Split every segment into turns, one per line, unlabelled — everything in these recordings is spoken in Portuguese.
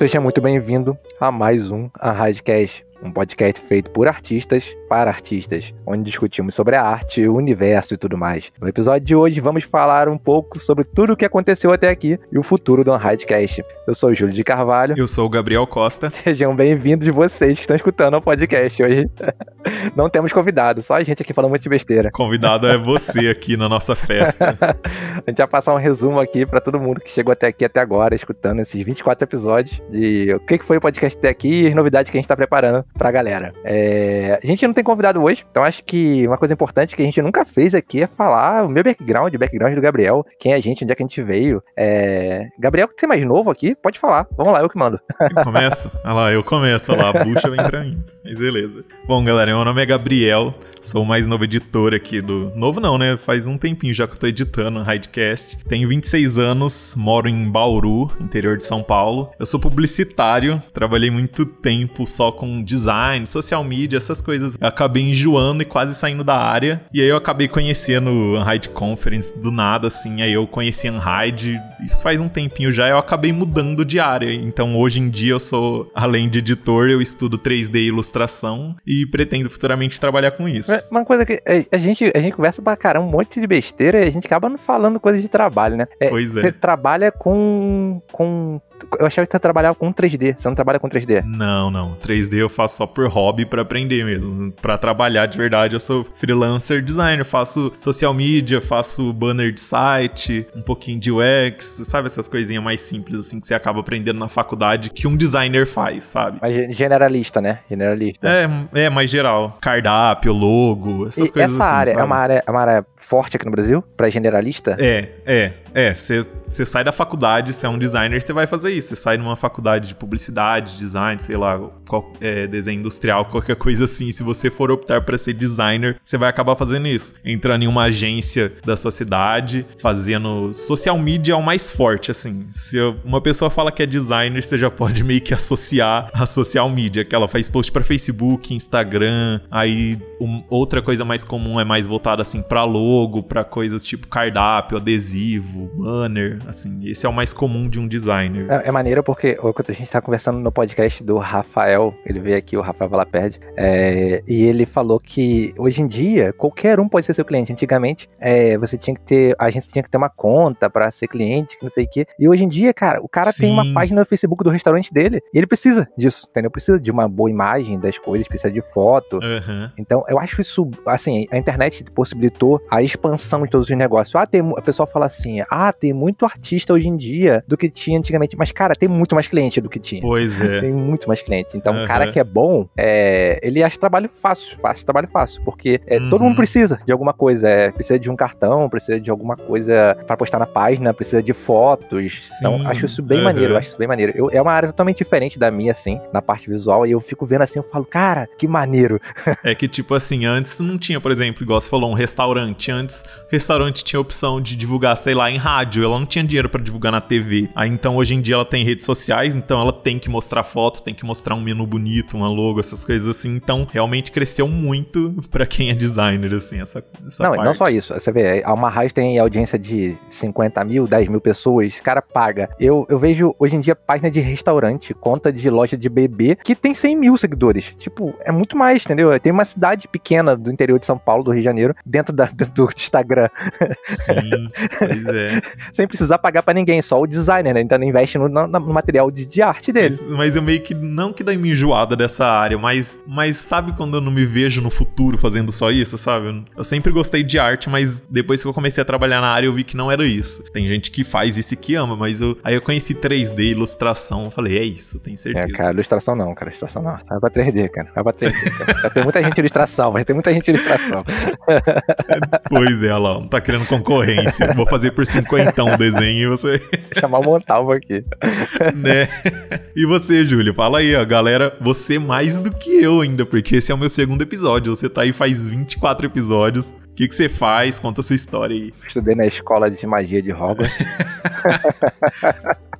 Seja muito bem-vindo a mais um Arradcast, um podcast feito por artistas para artistas, onde discutimos sobre a arte, o universo e tudo mais. No episódio de hoje vamos falar um pouco sobre tudo o que aconteceu até aqui e o futuro do Unhidecast. Eu sou o Júlio de Carvalho.
Eu sou o Gabriel Costa.
Sejam bem-vindos vocês que estão escutando o podcast hoje. Não temos convidado, só a gente aqui falando muito de besteira.
Convidado é você aqui na nossa festa.
a gente vai passar um resumo aqui para todo mundo que chegou até aqui até agora, escutando esses 24 episódios de o que foi o podcast até aqui e as novidades que a gente está preparando pra galera. É... A gente não tem convidado hoje, então acho que uma coisa importante que a gente nunca fez aqui é falar o meu background, o background do Gabriel, quem é a gente, onde é que a gente veio. É... Gabriel, que é mais novo aqui, pode falar. Vamos lá, eu que mando.
Eu começo? Olha lá, eu começo, olha lá, a bucha vem pra mim. Mas beleza. Bom, galera, meu nome é Gabriel, sou o mais novo editor aqui do. Novo não, né? Faz um tempinho já que eu tô editando o Hidecast. Tenho 26 anos, moro em Bauru, interior de São Paulo. Eu sou publicitário, trabalhei muito tempo só com design, social media, essas coisas. Eu acabei enjoando e quase saindo da área. E aí eu acabei conhecendo o Unhide Conference do nada, assim. Aí eu conheci Unhide, isso faz um tempinho já. Eu acabei mudando de área. Então hoje em dia eu sou, além de editor, eu estudo 3D e ilustração e pretendo futuramente trabalhar com isso.
Uma coisa que a gente, a gente conversa pra caramba, um monte de besteira e a gente acaba não falando coisas de trabalho, né?
É, pois é.
Você trabalha com, com eu achava que você trabalhava com 3D. Você não trabalha com 3D?
Não, não. 3D eu faço só por hobby para aprender mesmo. Para trabalhar de verdade, eu sou freelancer designer. Faço social media, faço banner de site, um pouquinho de UX, sabe? Essas coisinhas mais simples assim que você acaba aprendendo na faculdade que um designer faz, sabe?
Mas generalista, né? Generalista.
É, é mais geral. Cardápio, logo, essas
e
coisas
essa
assim.
Área
sabe?
é uma área, é uma área forte aqui no Brasil para generalista?
É, é, é. Você sai da faculdade, você é um designer, você vai fazer isso. Você sai numa faculdade de publicidade, design, sei lá, qual, é, desenho industrial, qualquer coisa assim. Se você for optar para ser designer, você vai acabar fazendo isso. Entrando em uma agência da sua cidade, fazendo social media é o mais forte, assim. Se uma pessoa fala que é designer, você já pode meio que associar a social media, que ela faz post para Facebook, Instagram. Aí um, outra coisa mais comum é mais voltada assim para logo, para coisas tipo cardápio, adesivo, banner, assim. Esse é o mais comum de um designer.
É, é maneiro porque a gente tá conversando no podcast do Rafael, ele veio aqui, o Rafael Valaperde, é, e ele falou que hoje em dia qualquer um pode ser seu cliente. Antigamente é, você tinha que ter, a gente tinha que ter uma conta para ser cliente, não sei o quê. E hoje em dia, cara, o cara Sim. tem uma página no Facebook do restaurante dele e ele precisa disso, entendeu? Precisa de uma boa imagem das coisas, precisa de foto.
Uhum.
Então eu acho isso, assim, a internet possibilitou a expansão de todos os negócios. Ah, tem, a pessoa fala assim, ah, tem muito artista hoje em dia do que tinha antigamente, mas cara, tem muito mais cliente do que tinha.
Pois é.
Tem muito mais cliente. Então, o uhum. cara que é bom, é, ele acha trabalho fácil, fácil, trabalho fácil, porque é, uhum. todo mundo precisa de alguma coisa, é, precisa de um cartão, precisa de alguma coisa para postar na página, precisa de fotos. Então, Sim. Então, acho isso bem uhum. maneiro, acho isso bem maneiro. Eu, é uma área totalmente diferente da minha, assim, na parte visual, e eu fico vendo assim, eu falo, cara, que maneiro.
é que, tipo assim, antes não tinha, por exemplo, igual você falou, um restaurante. Antes, restaurante tinha a opção de divulgar, sei lá, em rádio, ela não tinha dinheiro para divulgar na TV. Aí, então, hoje em dia, ela tem redes sociais, então ela tem que mostrar foto, tem que mostrar um menu bonito, uma logo, essas coisas assim. Então, realmente cresceu muito para quem é designer, assim, essa, essa
Não,
parte.
não só isso. Você vê, a uma rádio tem audiência de 50 mil, 10 mil pessoas, o cara paga. Eu, eu vejo hoje em dia página de restaurante, conta de loja de bebê, que tem 100 mil seguidores. Tipo, é muito mais, entendeu? Tem uma cidade pequena do interior de São Paulo, do Rio de Janeiro, dentro da, do Instagram.
Sim, pois é.
Sem precisar pagar para ninguém, só o designer, né? Então ele investe no, no, no material de, de, arte dele.
Mas, mas, eu meio que, não que dá me enjoada dessa área, mas, mas sabe quando eu não me vejo no futuro fazendo só isso, sabe? Eu sempre gostei de arte, mas depois que eu comecei a trabalhar na área eu vi que não era isso. Tem gente que faz isso e que ama, mas eu, aí eu conheci 3D, ilustração, eu falei, é isso, tenho certeza.
É, cara, ilustração não, cara, ilustração não. Vai pra 3D, cara, vai pra 3D. Cara. Já tem muita gente ilustração, mas tem muita gente ilustração.
pois é, não tá querendo concorrência. Vou fazer por 50 um desenho e você.
Chamar o Montalvo aqui.
né? E você, Júlio, fala aí, ó, galera, você mais do que eu ainda, porque esse é o meu segundo episódio. Você tá aí faz 24 episódios. O que, que você faz? Conta a sua história aí.
Estudei na escola de magia de Hogwarts.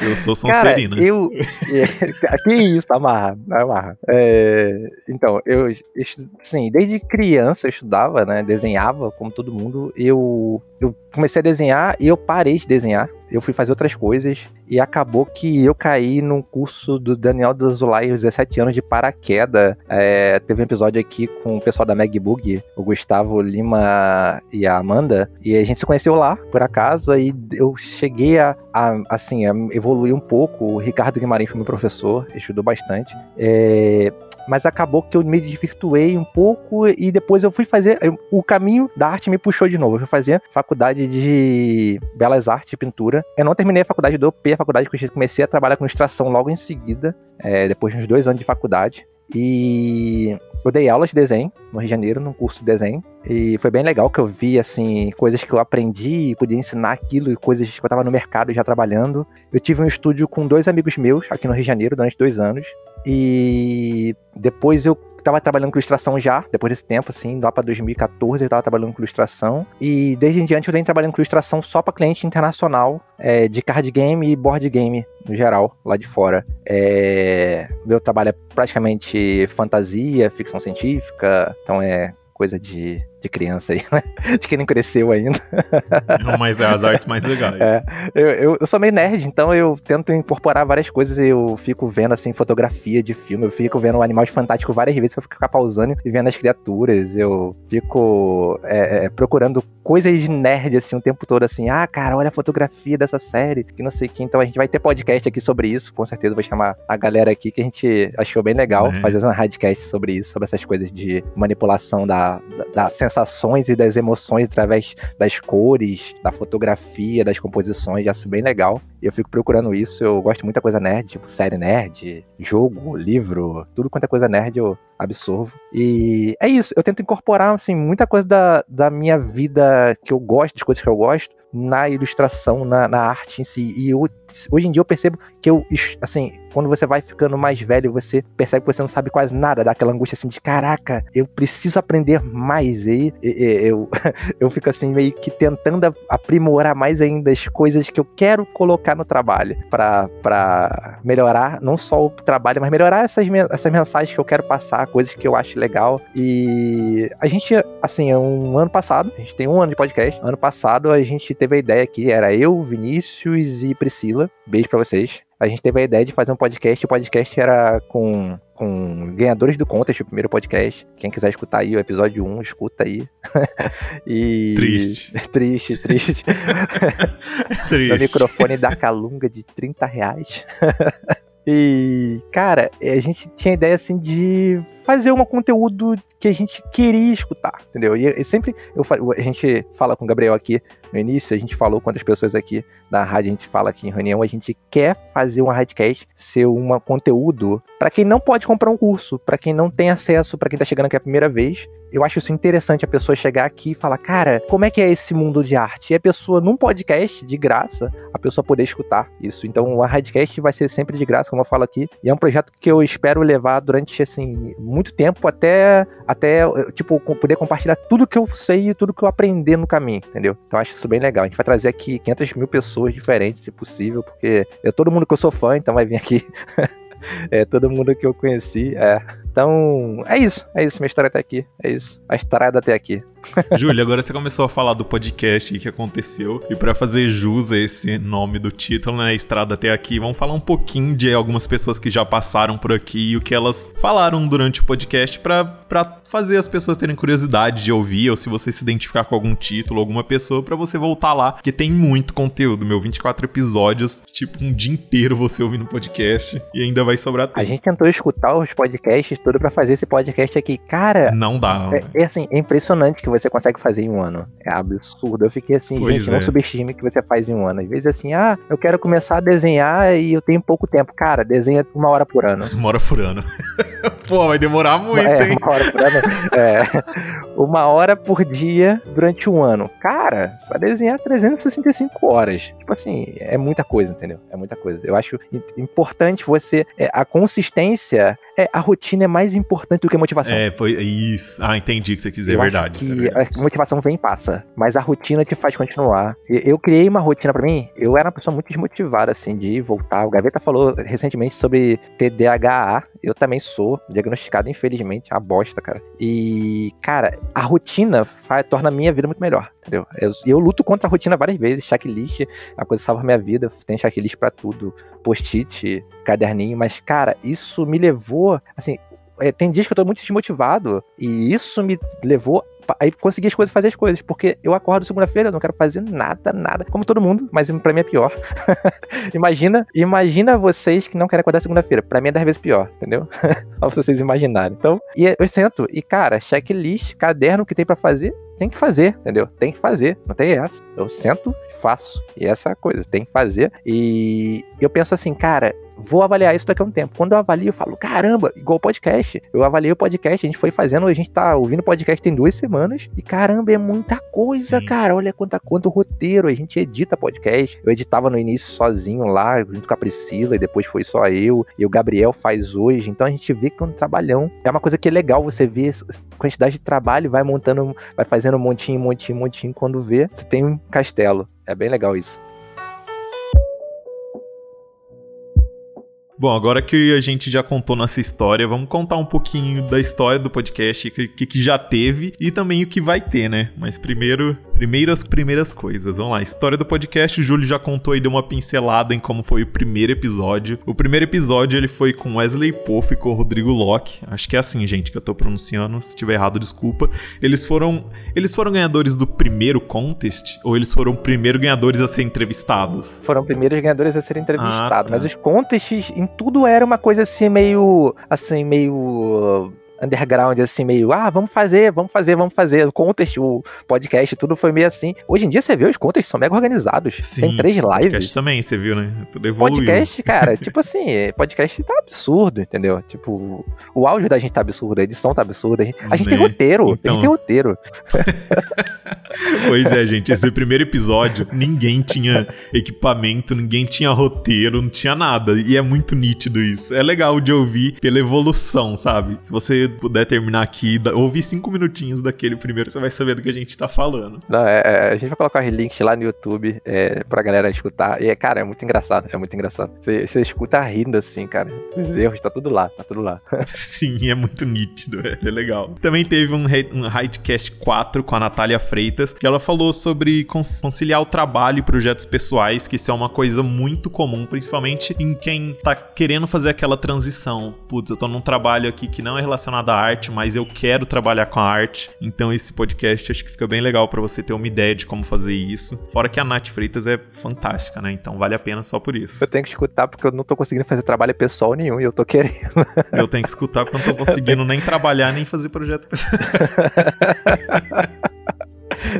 Eu sou Sonserina.
Cara, eu. que isso, tá amarrado, tá amarrado. É, então, eu, sim, desde criança eu estudava, né? Desenhava, como todo mundo. Eu, eu comecei a desenhar e eu parei de desenhar. eu fui fazer outras coisas e acabou que eu caí num curso do Daniel Dazulay, aos 17 anos, de paraquedas. É, teve um episódio aqui com o pessoal da MagBug, o Gustavo Lima e a Amanda, e a gente se conheceu lá, por acaso, aí eu cheguei a, a assim, a evoluir um pouco. O Ricardo Guimarães foi meu professor, ajudou bastante. É, mas acabou que eu me desvirtuei um pouco e depois eu fui fazer. O caminho da arte me puxou de novo. Eu fui fazer faculdade de Belas Artes e Pintura. Eu não terminei a faculdade, eu dopei a faculdade, porque eu comecei a trabalhar com ilustração logo em seguida, é, depois de uns dois anos de faculdade. E eu dei aulas de desenho no Rio de Janeiro, num curso de desenho. E foi bem legal que eu vi, assim, coisas que eu aprendi e podia ensinar aquilo, e coisas que eu tava no mercado já trabalhando. Eu tive um estúdio com dois amigos meus aqui no Rio de Janeiro durante dois anos. E depois eu tava trabalhando com ilustração já, depois desse tempo, assim, lá pra 2014 eu tava trabalhando com ilustração. E desde em diante eu venho trabalhando com ilustração só para cliente internacional, é, de card game e board game, no geral, lá de fora. É, meu trabalho é praticamente fantasia, ficção científica, então é coisa de de criança aí, né? De quem não cresceu ainda.
Não, mas é as artes mais legais.
É, eu, eu, eu, sou meio nerd, então eu tento incorporar várias coisas. Eu fico vendo, assim, fotografia de filme, eu fico vendo Animais Fantásticos várias vezes pra ficar pausando e vendo as criaturas. Eu fico é, é, procurando coisas de nerd, assim, o tempo todo, assim. Ah, cara, olha a fotografia dessa série, que não sei o que. Então a gente vai ter podcast aqui sobre isso, com certeza vou chamar a galera aqui que a gente achou bem legal, é. fazer um radcast sobre isso, sobre essas coisas de manipulação da, da, da sensações e das emoções através das cores, da fotografia, das composições, acho bem legal. E eu fico procurando isso, eu gosto muita coisa nerd, tipo série nerd, jogo, livro, tudo quanto é coisa nerd eu absorvo. E é isso, eu tento incorporar, assim, muita coisa da, da minha vida que eu gosto, das coisas que eu gosto, na ilustração, na, na arte em si. E eu, hoje em dia eu percebo que eu, assim, quando você vai ficando mais velho, você percebe que você não sabe quase nada, dá aquela angústia assim de caraca, eu preciso aprender mais. E, e, e eu, eu fico assim meio que tentando aprimorar mais ainda as coisas que eu quero colocar no trabalho para melhorar não só o trabalho, mas melhorar essas, essas mensagens que eu quero passar, coisas que eu acho legal. E a gente, assim, um ano passado, a gente tem um ano de podcast, ano passado a gente teve a ideia aqui, era eu, Vinícius e Priscila. Beijo para vocês. A gente teve a ideia de fazer um podcast. O podcast era com, com ganhadores do Contest, o primeiro podcast. Quem quiser escutar aí o episódio 1, escuta aí.
e... Triste.
triste, triste. triste. o microfone da Calunga de 30 reais. E, cara, a gente tinha a ideia assim de fazer um conteúdo que a gente queria escutar, entendeu? E, e sempre eu, a gente fala com o Gabriel aqui no início, a gente falou outras pessoas aqui na rádio, a gente fala aqui em reunião, a gente quer fazer um radcast ser um conteúdo para quem não pode comprar um curso, para quem não tem acesso, para quem tá chegando aqui a primeira vez. Eu acho isso interessante a pessoa chegar aqui e falar, cara, como é que é esse mundo de arte? E a pessoa, num podcast de graça, a pessoa poder escutar isso. Então, o Radcast vai ser sempre de graça, como eu falo aqui. E é um projeto que eu espero levar durante, assim, muito tempo até, até tipo, poder compartilhar tudo que eu sei e tudo que eu aprendi no caminho, entendeu? Então, acho isso bem legal. A gente vai trazer aqui 500 mil pessoas diferentes, se possível, porque é todo mundo que eu sou fã, então vai vir aqui é, todo mundo que eu conheci. É. Então, é isso. É isso. Minha história até aqui. É isso. A estrada até aqui.
Júlia, agora você começou a falar do podcast que aconteceu. E para fazer jus a esse nome do título, né? Estrada até aqui, vamos falar um pouquinho de algumas pessoas que já passaram por aqui e o que elas falaram durante o podcast para fazer as pessoas terem curiosidade de ouvir, ou se você se identificar com algum título, alguma pessoa, para você voltar lá, porque tem muito conteúdo, meu. 24 episódios, tipo, um dia inteiro você ouvindo podcast e ainda vai sobrar tempo.
A gente tentou escutar os podcasts tudo para fazer esse podcast aqui. Cara.
Não dá.
É, é assim, é impressionante que você consegue fazer em um ano. É absurdo. Eu fiquei assim, pois gente, é. não subestime que você faz em um ano. Às vezes assim, ah, eu quero começar a desenhar e eu tenho pouco tempo. Cara, desenha uma hora por ano.
Uma hora por ano. Pô, vai demorar muito, é, hein?
Uma hora por ano. é. Uma hora por dia durante um ano. Cara, vai desenhar 365 horas. Tipo assim, é muita coisa, entendeu? É muita coisa. Eu acho importante você. É, a consistência é, a rotina é mais importante do que a motivação.
É, foi isso. Ah, entendi o que você quis dizer, é verdade.
que
é verdade.
a motivação vem e passa, mas a rotina te faz continuar. Eu criei uma rotina para mim, eu era uma pessoa muito desmotivada, assim, de voltar. O Gaveta falou recentemente sobre TDAH, eu também sou diagnosticado, infelizmente, a bosta, cara. E, cara, a rotina faz, torna a minha vida muito melhor, entendeu? Eu, eu luto contra a rotina várias vezes, checklist, a coisa salva a minha vida, tem checklist para tudo, post-it, caderninho, mas, cara, isso me levou, assim, é, tem dias que eu tô muito desmotivado e isso me levou aí conseguir as coisas, fazer as coisas, porque eu acordo segunda-feira, não quero fazer nada, nada, como todo mundo, mas para mim é pior. imagina, imagina vocês que não querem acordar segunda-feira, para mim é 10 vezes pior, entendeu? pra vocês imaginarem. Então, e eu sento e cara, checklist, caderno que tem para fazer, tem que fazer, entendeu? Tem que fazer, não tem essa. Eu sento faço. E essa é coisa, tem que fazer. E eu penso assim, cara, vou avaliar isso daqui a um tempo. Quando eu avalio, eu falo, caramba, igual podcast. Eu avaliei o podcast, a gente foi fazendo, a gente tá ouvindo podcast tem duas semanas. E caramba, é muita coisa, Sim. cara. Olha quanta, quanto roteiro. A gente edita podcast. Eu editava no início sozinho lá, junto com a Priscila, e depois foi só eu. E o Gabriel faz hoje. Então a gente vê que é um trabalhão. É uma coisa que é legal você ver quantidade de trabalho, vai montando, vai fazendo um montinho, montinho, montinho. Quando vê, você tem um castelo. É bem legal isso.
Bom, agora que a gente já contou nossa história, vamos contar um pouquinho da história do podcast, o que, que, já teve e também o que vai ter, né? Mas primeiro, primeiras primeiras coisas. Vamos lá, história do podcast, o Júlio já contou e deu uma pincelada em como foi o primeiro episódio. O primeiro episódio ele foi com Wesley Poff e com o Rodrigo Locke. Acho que é assim, gente, que eu tô pronunciando. Se estiver errado, desculpa. Eles foram, eles foram ganhadores do primeiro contest ou eles foram primeiro ganhadores a ser entrevistados?
Foram primeiros ganhadores a ser entrevistados, ah, tá. mas os contests tudo era uma coisa assim meio assim meio underground, assim, meio, ah, vamos fazer, vamos fazer, vamos fazer. O contest, o podcast, tudo foi meio assim. Hoje em dia você vê, os contests são mega organizados. Sim, Tem três lives. Podcast
também, você viu, né?
Tudo evoluiu. Podcast, cara, tipo assim, podcast tá absurdo, entendeu? Tipo, o áudio da gente tá absurdo, a edição tá absurda. A gente, a gente tem né? roteiro, então... a gente tem roteiro.
pois é, gente, esse primeiro episódio, ninguém tinha equipamento, ninguém tinha roteiro, não tinha nada. E é muito nítido isso. É legal de ouvir pela evolução, sabe? Se você puder terminar aqui, ouvir cinco minutinhos daquele primeiro, você vai saber do que a gente tá falando.
Não, é, é a gente vai colocar os links lá no YouTube é, pra galera escutar. E, é, cara, é muito engraçado, é muito engraçado. Você, você escuta rindo assim, cara. Os erros, tá tudo lá, tá tudo lá.
Sim, é muito nítido, é, é legal. Também teve um, um Hidecast 4 com a Natália Freitas, que ela falou sobre conciliar o trabalho e projetos pessoais, que isso é uma coisa muito comum, principalmente em quem tá querendo fazer aquela transição. Putz, eu tô num trabalho aqui que não é relacionado relacionada à arte, mas eu quero trabalhar com a arte. Então esse podcast acho que fica bem legal para você ter uma ideia de como fazer isso. Fora que a Nath Freitas é fantástica, né? Então vale a pena só por isso.
Eu tenho que escutar porque eu não tô conseguindo fazer trabalho pessoal nenhum e eu tô querendo.
Eu tenho que escutar porque eu não tô conseguindo nem trabalhar, nem fazer projeto pessoal.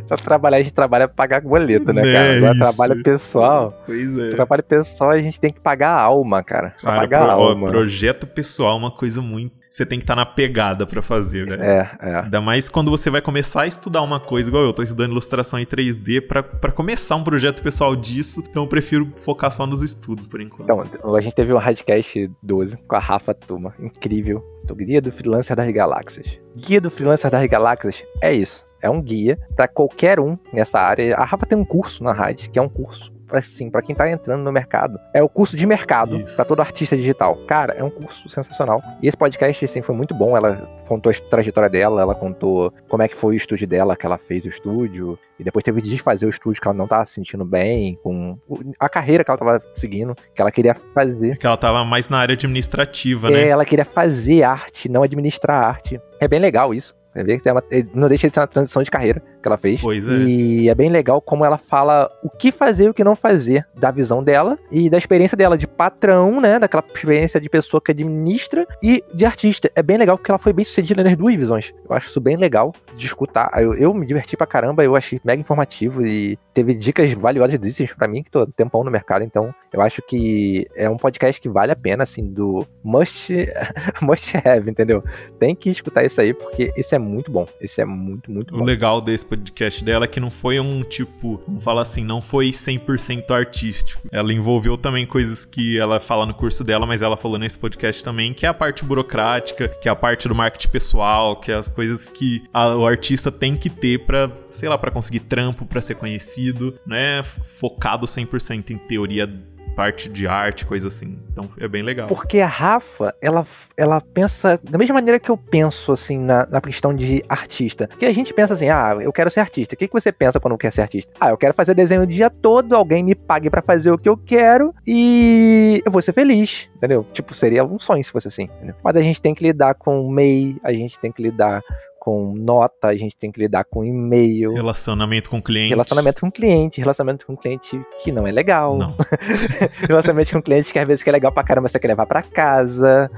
pra trabalhar, a gente trabalha pra pagar boleto, né, cara? É Agora trabalho pessoal.
Pois é.
Trabalho pessoal, a gente tem que pagar a alma, cara.
cara
pagar
pro,
a alma.
Projeto pessoal é uma coisa muito você tem que estar tá na pegada para fazer, né?
É, é.
Ainda mais quando você vai começar a estudar uma coisa, igual eu tô estudando ilustração em 3D para começar um projeto pessoal disso, então eu prefiro focar só nos estudos por enquanto.
Então, a gente teve um Radcast 12 com a Rafa Tuma, incrível. Do Guia do Freelancer das Galáxias. Guia do Freelancer das Galáxias é isso. É um guia para qualquer um nessa área. A Rafa tem um curso na rádio, que é um curso assim, para quem tá entrando no mercado. É o curso de mercado para todo artista digital. Cara, é um curso sensacional. E esse podcast, assim, foi muito bom. Ela contou a trajetória dela, ela contou como é que foi o estúdio dela, que ela fez o estúdio. E depois teve de fazer o estúdio que ela não tava se sentindo bem, com a carreira que ela tava seguindo, que ela queria fazer.
Que ela tava mais na área administrativa, é, né?
É, ela queria fazer arte, não administrar arte. É bem legal isso. Você vê que tem uma, não deixa de ser uma transição de carreira que ela fez.
Pois é.
E é bem legal como ela fala o que fazer e o que não fazer da visão dela e da experiência dela de patrão, né? Daquela experiência de pessoa que administra e de artista. É bem legal porque ela foi bem sucedida nas duas visões. Eu acho isso bem legal de escutar. Eu, eu me diverti pra caramba, eu achei mega informativo e teve dicas valiosas disso para mim, que tô tempão no mercado. Então, eu acho que é um podcast que vale a pena, assim, do must, must have, entendeu? Tem que escutar isso aí porque esse é muito bom. Esse é muito, muito bom.
O legal desse podcast dela, que não foi um tipo, vamos falar assim, não foi 100% artístico. Ela envolveu também coisas que ela fala no curso dela, mas ela falou nesse podcast também, que é a parte burocrática, que é a parte do marketing pessoal, que é as coisas que a, o artista tem que ter para, sei lá, para conseguir trampo, para ser conhecido, né? Focado 100% em teoria parte de arte, coisa assim. Então é bem legal.
Porque a Rafa, ela, ela pensa da mesma maneira que eu penso, assim, na, na questão de artista. Que a gente pensa assim, ah, eu quero ser artista. O que, que você pensa quando quer ser artista? Ah, eu quero fazer desenho o dia todo, alguém me pague para fazer o que eu quero e eu vou ser feliz, entendeu? Tipo, seria um sonho se fosse assim, entendeu? Mas a gente tem que lidar com o MEI, a gente tem que lidar com nota, a gente tem que lidar com e-mail.
Relacionamento com cliente.
Relacionamento com cliente, relacionamento com cliente que não é legal. Não. relacionamento com cliente que às vezes que é legal pra caramba, você quer levar pra casa.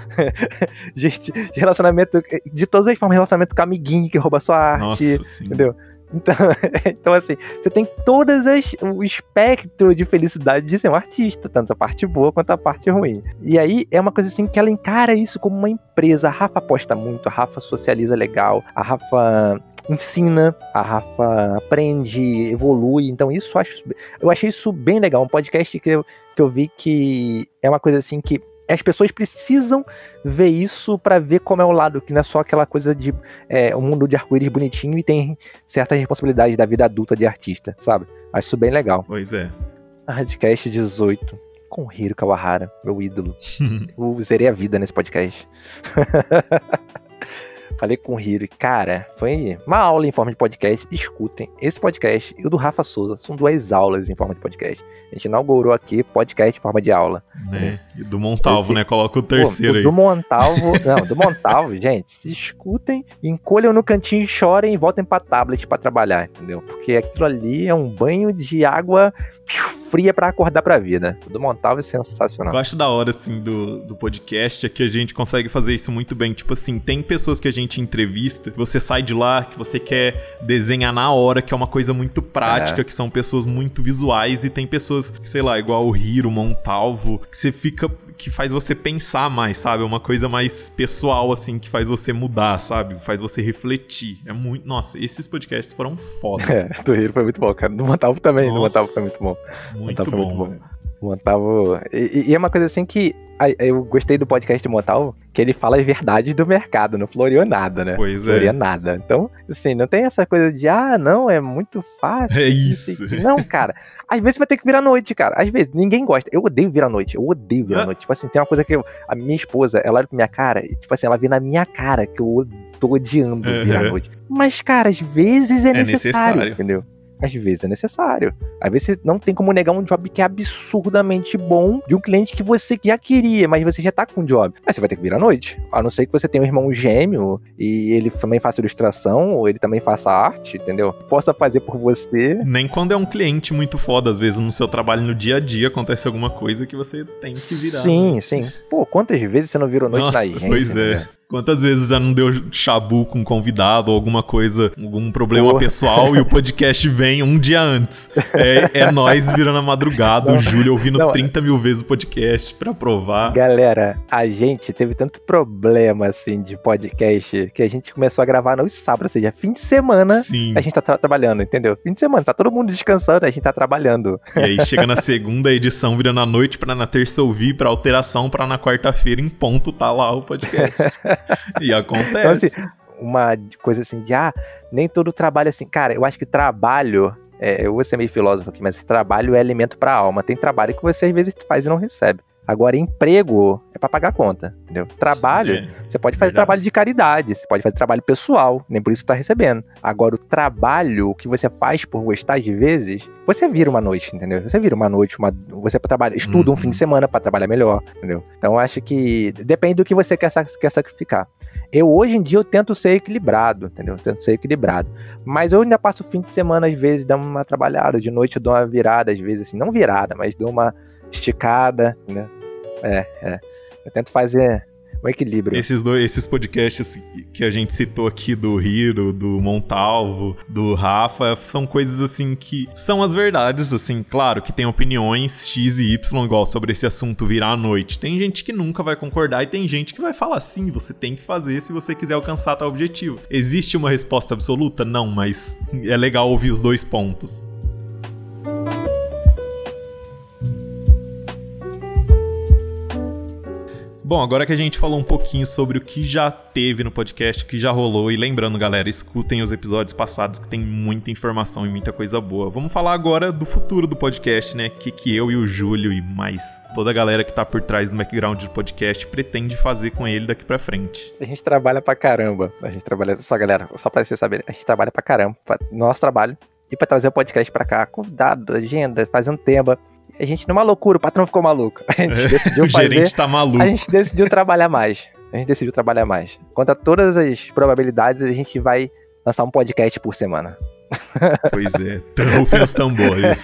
gente, relacionamento de todas as formas, relacionamento com amiguinho que rouba sua arte. Nossa, entendeu? Então, então assim, você tem todas as o espectro de felicidade de ser um artista, tanto a parte boa quanto a parte ruim. E aí é uma coisa assim que ela encara isso como uma empresa. A Rafa aposta muito, a Rafa socializa legal, a Rafa ensina, a Rafa aprende, evolui. Então isso eu acho, eu achei isso bem legal, um podcast que eu, que eu vi que é uma coisa assim que as pessoas precisam ver isso para ver como é o lado, que não é só aquela coisa de é, um mundo de arco-íris bonitinho e tem certas responsabilidades da vida adulta de artista, sabe? Acho isso bem legal.
Pois é.
Radcast 18, com Hiro Kawahara, meu ídolo. Eu zerei a vida nesse podcast. Falei com o Hiro. Cara, foi uma aula em forma de podcast. Escutem esse podcast e o do Rafa Souza. São duas aulas em forma de podcast. A gente inaugurou aqui podcast em forma de aula.
Né? E do Montalvo, Esse, né? Coloca o terceiro
pô, do,
aí.
Do Montalvo, não, do Montalvo, gente, escutem, encolham no cantinho, chorem e voltem pra tablet para trabalhar, entendeu? Porque aquilo ali é um banho de água fria para acordar pra vida. O do Montalvo é sensacional.
Eu acho da hora, assim, do, do podcast é que a gente consegue fazer isso muito bem. Tipo assim, tem pessoas que a gente entrevista, você sai de lá, que você quer desenhar na hora, que é uma coisa muito prática, é. que são pessoas muito visuais, e tem pessoas, sei lá, igual o Hiro, Montalvo, que você fica que faz você pensar mais, sabe? É uma coisa mais pessoal, assim, que faz você mudar, sabe? Faz você refletir. É muito. Nossa, esses podcasts foram fodas.
É, do Hiro foi muito bom, cara. Do Montalvo também, Nossa, do Montalvo foi muito bom.
Muito bom. Muito bom.
Montalvo. E, e, é uma coisa assim que eu gostei do podcast de Montalvo, que ele fala as verdades do mercado, não floreou nada, né?
Pois
floreou é. nada. Então, assim, não tem essa coisa de, ah, não, é muito fácil.
É isso.
Não, cara. Às vezes vai ter que virar noite, cara. Às vezes, ninguém gosta. Eu odeio virar noite. Eu odeio virar ah. noite. Tipo assim, tem uma coisa que eu, a minha esposa, ela olha pra minha cara e, tipo assim, ela vê na minha cara que eu tô odiando uhum. virar noite. Mas, cara, às vezes é, é necessário, necessário, entendeu? Às vezes é necessário. Às vezes você não tem como negar um job que é absurdamente bom de um cliente que você já queria, mas você já tá com o job. Mas você vai ter que vir à noite. A não ser que você tenha um irmão gêmeo e ele também faça ilustração, ou ele também faça arte, entendeu? Possa fazer por você.
Nem quando é um cliente muito foda, às vezes no seu trabalho no dia a dia acontece alguma coisa que você tem que virar.
Sim, sim. Pô, quantas vezes você não virou noite
Nossa,
na agência?
Pois é. Né? Quantas vezes já não deu chabu com um convidado ou alguma coisa, algum problema pessoal e o podcast vem um dia antes? É, é nós virando a madrugada, não, o Júlio ouvindo não, 30 mil vezes o podcast pra provar.
Galera, a gente teve tanto problema assim de podcast que a gente começou a gravar nos sábados, ou seja, fim de semana Sim. a gente tá tra trabalhando, entendeu? Fim de semana, tá todo mundo descansando, a gente tá trabalhando.
E aí chega na segunda edição, virando a noite pra na terça ouvir, pra alteração, pra na quarta-feira em ponto tá lá o podcast. e acontece. Então,
assim, uma coisa assim de, ah, nem todo trabalho é assim. Cara, eu acho que trabalho, é, eu vou ser meio filósofo aqui, mas trabalho é alimento para a alma. Tem trabalho que você às vezes faz e não recebe. Agora, emprego é para pagar conta, entendeu? Trabalho, é, você pode fazer verdade. trabalho de caridade, você pode fazer trabalho pessoal, nem por isso tá recebendo. Agora, o trabalho que você faz por gostar de vezes, você vira uma noite, entendeu? Você vira uma noite, uma, você trabalha, estuda uhum. um fim de semana para trabalhar melhor, entendeu? Então, eu acho que depende do que você quer, quer sacrificar. Eu, hoje em dia, eu tento ser equilibrado, entendeu? Eu tento ser equilibrado. Mas eu ainda passo o fim de semana, às vezes, dando uma trabalhada, de noite eu dou uma virada, às vezes, assim, não virada, mas dou uma esticada, né? É, é. Eu tento fazer. um equilíbrio.
Esses dois, esses podcasts que a gente citou aqui do Hiro, do Montalvo, do Rafa, são coisas assim que são as verdades, assim, claro que tem opiniões X e Y igual sobre esse assunto virar à noite. Tem gente que nunca vai concordar e tem gente que vai falar sim, você tem que fazer se você quiser alcançar tal objetivo. Existe uma resposta absoluta? Não, mas é legal ouvir os dois pontos. Bom, agora que a gente falou um pouquinho sobre o que já teve no podcast, o que já rolou, e lembrando, galera, escutem os episódios passados que tem muita informação e muita coisa boa. Vamos falar agora do futuro do podcast, né? O que, que eu e o Júlio e mais toda a galera que tá por trás do background do podcast pretende fazer com ele daqui pra frente.
A gente trabalha pra caramba. A gente trabalha, só galera, só pra vocês saberem, a gente trabalha pra caramba. Nosso trabalho e para trazer o podcast para cá, convidado, agenda, fazendo tema. A gente numa loucura, o patrão ficou maluco. A gente decidiu
o
fazer,
gerente tá maluco.
A gente decidiu trabalhar mais. A gente decidiu trabalhar mais. Contra todas as probabilidades, a gente vai lançar um podcast por semana.
Pois é, rufem os tambores.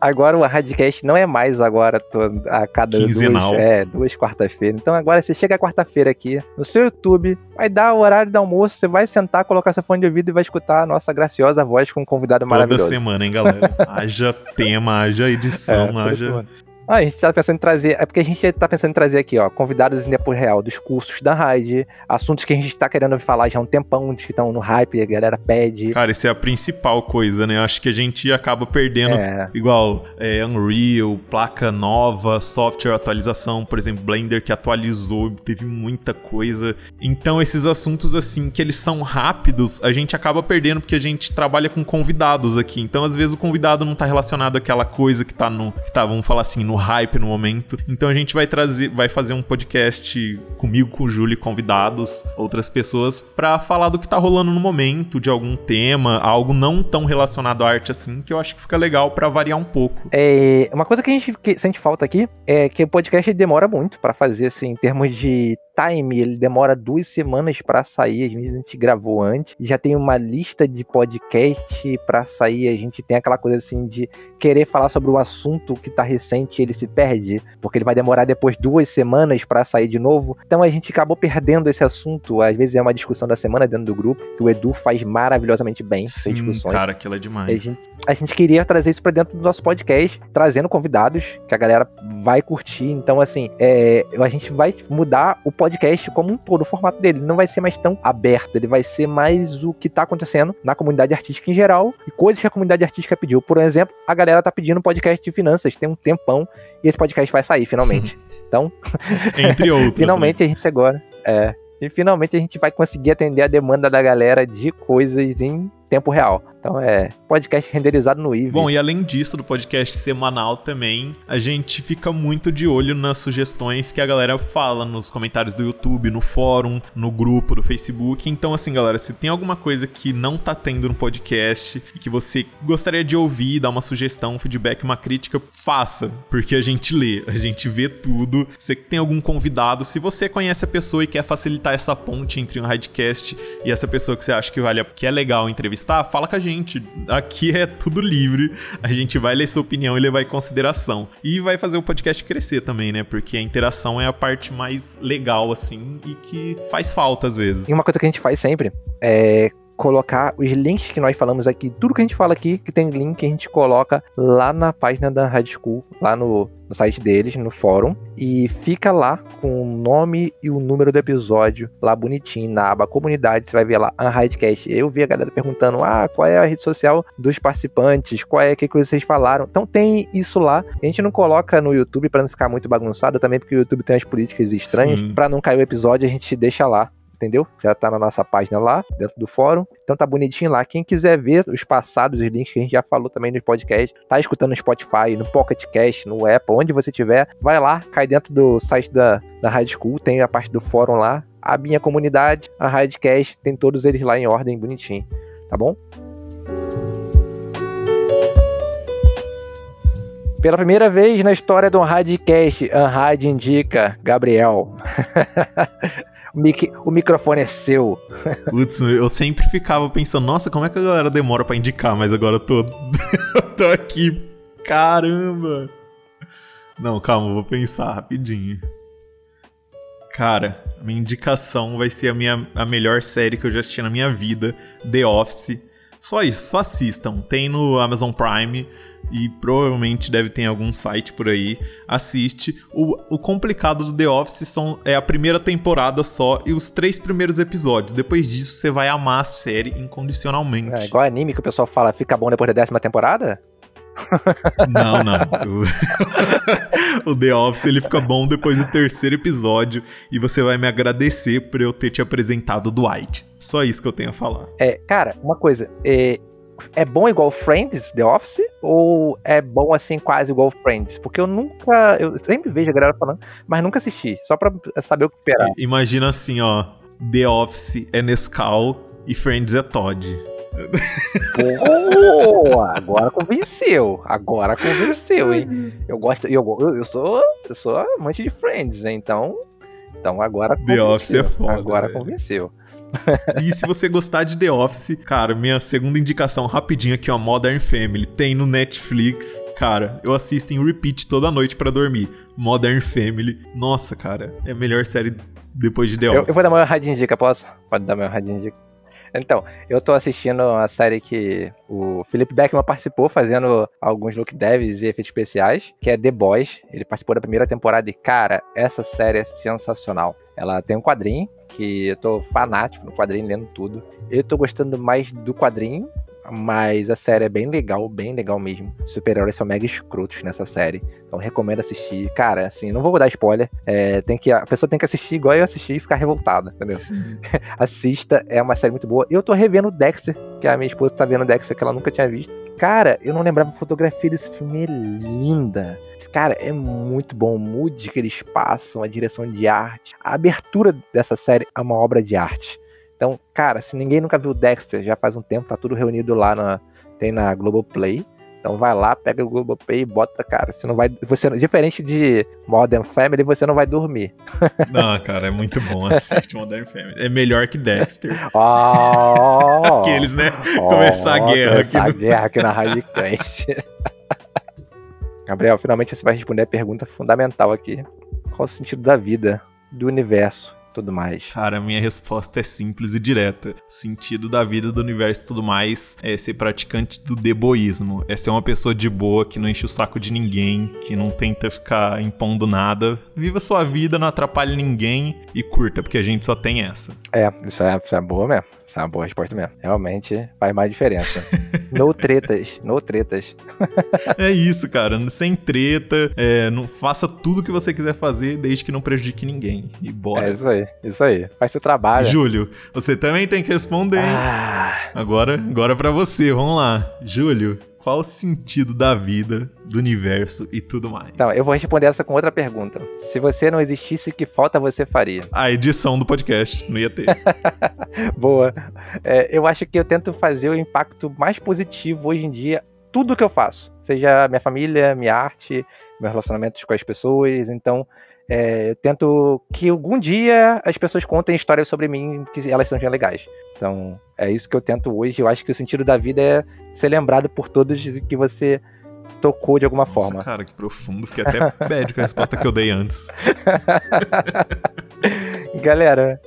Agora o Radcast não é mais agora a cada
Quinzenal.
duas, é, duas quarta-feiras. Então agora você chega quarta-feira aqui no seu YouTube, vai dar o horário do almoço, você vai sentar, colocar seu fone de ouvido e vai escutar a nossa graciosa voz com um convidado
Toda
maravilhoso.
Toda semana, hein, galera? haja tema, haja edição,
É,
haja...
Ah, a gente tá pensando em trazer. É porque a gente tá pensando em trazer aqui, ó, convidados em tempo real dos cursos da Raid, assuntos que a gente tá querendo falar já há um tempão, que estão no hype, a galera pede.
Cara, isso é a principal coisa, né? Eu acho que a gente acaba perdendo,
É.
igual é, Unreal, placa nova, software atualização, por exemplo, Blender que atualizou, teve muita coisa. Então, esses assuntos, assim, que eles são rápidos, a gente acaba perdendo porque a gente trabalha com convidados aqui. Então, às vezes, o convidado não tá relacionado àquela coisa que tá no. Que tá, vamos falar assim, no hype no momento. Então a gente vai trazer, vai fazer um podcast comigo, com o Júlio, convidados, outras pessoas, pra falar do que tá rolando no momento, de algum tema, algo não tão relacionado à arte assim, que eu acho que fica legal pra variar um pouco.
É, uma coisa que a gente sente falta aqui é que o podcast demora muito pra fazer, assim, em termos de time, ele demora duas semanas pra sair. Às vezes a gente gravou antes, já tem uma lista de podcast pra sair. A gente tem aquela coisa assim de querer falar sobre o assunto que tá recente, ele se perde, porque ele vai demorar depois duas semanas pra sair de novo. Então a gente acabou perdendo esse assunto. Às vezes é uma discussão da semana dentro do grupo, que o Edu faz maravilhosamente bem,
Sim,
discussões.
cara, aquilo é demais.
A gente, a gente queria trazer isso pra dentro do nosso podcast, trazendo convidados que a galera vai curtir. Então, assim, é, a gente vai mudar o podcast como um todo, o formato dele. Ele não vai ser mais tão aberto, ele vai ser mais o que tá acontecendo na comunidade artística em geral e coisas que a comunidade artística pediu. Por exemplo, a galera tá pedindo podcast de finanças, tem um tempão, e esse podcast vai sair finalmente. Então,
Entre outros. né?
finalmente a gente agora. É. E finalmente a gente vai conseguir atender a demanda da galera de coisas em tempo real. Então é podcast renderizado no Eevee.
Bom, e além disso, do podcast semanal também, a gente fica muito de olho nas sugestões que a galera fala nos comentários do YouTube, no fórum, no grupo do Facebook. Então, assim, galera, se tem alguma coisa que não tá tendo no podcast e que você gostaria de ouvir, dar uma sugestão, um feedback, uma crítica, faça, porque a gente lê, a gente vê tudo. Que tem algum convidado, se você conhece a pessoa e quer facilitar essa ponte entre um Radcast e essa pessoa que você acha que vale, que é legal entrevistar, fala com a gente. Aqui é tudo livre. A gente vai ler sua opinião e levar em consideração. E vai fazer o podcast crescer também, né? Porque a interação é a parte mais legal, assim, e que faz falta às vezes.
E uma coisa que a gente faz sempre é colocar os links que nós falamos aqui, tudo que a gente fala aqui, que tem link, a gente coloca lá na página da Rádio School, lá no, no site deles, no fórum, e fica lá com o nome e o número do episódio, lá bonitinho, na aba comunidade, você vai ver lá, Unhidecast. Eu vi a galera perguntando, ah, qual é a rede social dos participantes, qual é, o que, que vocês falaram. Então tem isso lá, a gente não coloca no YouTube para não ficar muito bagunçado, também porque o YouTube tem as políticas estranhas, para não cair o episódio, a gente deixa lá entendeu? Já tá na nossa página lá, dentro do fórum. Então tá bonitinho lá. Quem quiser ver os passados, os links que a gente já falou também no podcast, tá escutando no Spotify, no Pocket Cast, no Apple, onde você tiver, vai lá, cai dentro do site da, da Rádio School, tem a parte do fórum lá, a minha comunidade, a Radcast, tem todos eles lá em ordem, bonitinho, tá bom? Pela primeira vez na história do Radcast, Unrad indica Gabriel. o, mic- o microfone é seu.
Putz, eu sempre ficava pensando, nossa, como é que a galera demora pra indicar, mas agora eu tô, tô aqui. Caramba! Não, calma, vou pensar rapidinho. Cara, minha indicação vai ser a, minha, a melhor série que eu já assisti na minha vida, The Office. Só isso, só assistam. Tem no Amazon Prime e provavelmente deve ter algum site por aí. Assiste. O, o complicado do The Office são, é a primeira temporada só e os três primeiros episódios. Depois disso, você vai amar a série incondicionalmente.
É igual anime que o pessoal fala, fica bom depois da décima temporada?
Não, não. O, o The Office ele fica bom depois do terceiro episódio e você vai me agradecer por eu ter te apresentado o Dwight. Só isso que eu tenho a falar.
É, cara, uma coisa, é, é bom igual Friends, The Office? Ou é bom assim, quase igual Friends? Porque eu nunca. Eu sempre vejo a galera falando, mas nunca assisti. Só pra saber o que esperar.
Imagina assim, ó. The Office é Nescau e Friends é Todd.
Pô, agora convenceu. Agora convenceu, hein? Eu gosto. Eu, eu, sou, eu sou amante de Friends, né? então. Então agora
convenceu. The Office é foda.
Agora convenceu.
E se você gostar de The Office, cara, minha segunda indicação rapidinho aqui, ó, Modern Family, tem no Netflix. Cara, eu assisto em repeat toda noite para dormir. Modern Family. Nossa, cara, é a melhor série depois de The Office.
Eu, eu vou dar uma radinha dica, posso? Pode dar uma radinha dica. Então, eu tô assistindo a série que o Felipe Beckman participou, fazendo alguns look devs e efeitos especiais, que é The Boys. Ele participou da primeira temporada e, cara, essa série é sensacional. Ela tem um quadrinho, que eu tô fanático no quadrinho, lendo tudo. Eu tô gostando mais do quadrinho mas a série é bem legal, bem legal mesmo. Super-heróis são mega escrotos nessa série. Então recomendo assistir. Cara, assim, não vou dar spoiler. É, tem que, a pessoa tem que assistir igual eu assisti e ficar revoltada, entendeu? Assista, é uma série muito boa. Eu tô revendo Dexter, que a minha esposa tá vendo Dexter, que ela nunca tinha visto. Cara, eu não lembrava a fotografia desse filme, é linda. Cara, é muito bom o mood que eles passam, a direção de arte. A abertura dessa série é uma obra de arte. Então, cara, se ninguém nunca viu Dexter, já faz um tempo, tá tudo reunido lá na. Tem na Globoplay. Então vai lá, pega o Globoplay e bota, cara. Você não vai. Você, diferente de Modern Family, você não vai dormir.
Não, cara, é muito bom. Assiste Modern Family. É melhor que Dexter.
Oh,
Aqueles, né? Oh, começar a guerra
começar aqui. No... a guerra aqui na Rádio. Gabriel, finalmente você vai responder a pergunta fundamental aqui. Qual o sentido da vida, do universo? Tudo mais?
Cara, minha resposta é simples e direta. Sentido da vida, do universo e tudo mais é ser praticante do deboísmo. É ser uma pessoa de boa, que não enche o saco de ninguém, que não tenta ficar impondo nada. Viva sua vida, não atrapalhe ninguém e curta, porque a gente só tem essa.
É, isso é, isso é boa mesmo. Isso é uma boa resposta mesmo. Realmente faz mais diferença. no tretas, no tretas.
é isso, cara. Sem treta, é, não faça tudo que você quiser fazer, desde que não prejudique ninguém. E bora.
É isso aí, isso aí. Faz seu trabalho.
Júlio, você também tem que responder. Ah. Agora, agora para você, vamos lá. Júlio, qual o sentido da vida, do universo e tudo mais?
Então, eu vou responder essa com outra pergunta. Se você não existisse, que falta você faria?
A edição do podcast, não ia ter.
Boa. É, eu acho que eu tento fazer o impacto mais positivo hoje em dia, tudo que eu faço. Seja minha família, minha arte, meus relacionamentos com as pessoas. Então, é, eu tento que algum dia as pessoas contem histórias sobre mim que elas sejam legais. Então, é isso que eu tento hoje. Eu acho que o sentido da vida é ser lembrado por todos que você tocou de alguma
Nossa,
forma.
Cara, que profundo. Fiquei até bad com a resposta que eu dei antes.
Galera,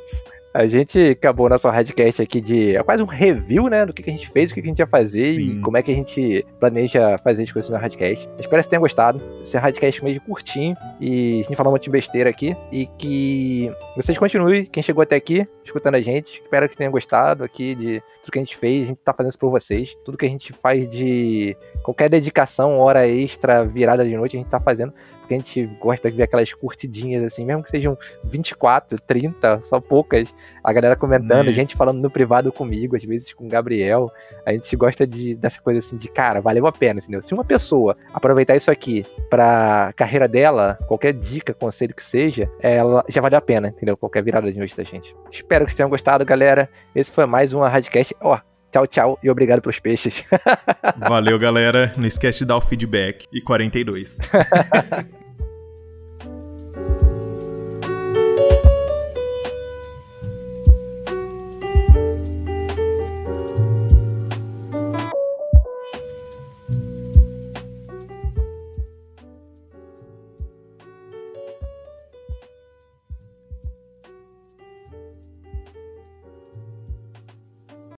a gente acabou nosso radcast aqui de. É quase um review, né? Do que, que a gente fez, o que, que a gente ia fazer Sim. e como é que a gente planeja fazer as coisas no radcast. Espero que vocês tenham gostado. Esse é um radcast meio curtinho e a gente falou um monte de besteira aqui. E que vocês continuem, quem chegou até aqui, escutando a gente. Espero que tenham gostado aqui de tudo que a gente fez. A gente tá fazendo isso por vocês. Tudo que a gente faz de qualquer dedicação, hora extra, virada de noite, a gente tá fazendo porque a gente gosta de ver aquelas curtidinhas assim, mesmo que sejam 24, 30, só poucas. A galera comentando, hum. gente falando no privado comigo, às vezes com o Gabriel. A gente gosta de, dessa coisa assim de, cara, valeu a pena, entendeu? Se uma pessoa aproveitar isso aqui pra carreira dela, qualquer dica, conselho que seja, ela já valeu a pena, entendeu? Qualquer virada de noite da gente. Espero que vocês tenham gostado, galera. Esse foi mais uma Radcast. Ó, oh, Tchau, tchau e obrigado pelos peixes.
Valeu, galera. Não esquece de dar o feedback. E 42.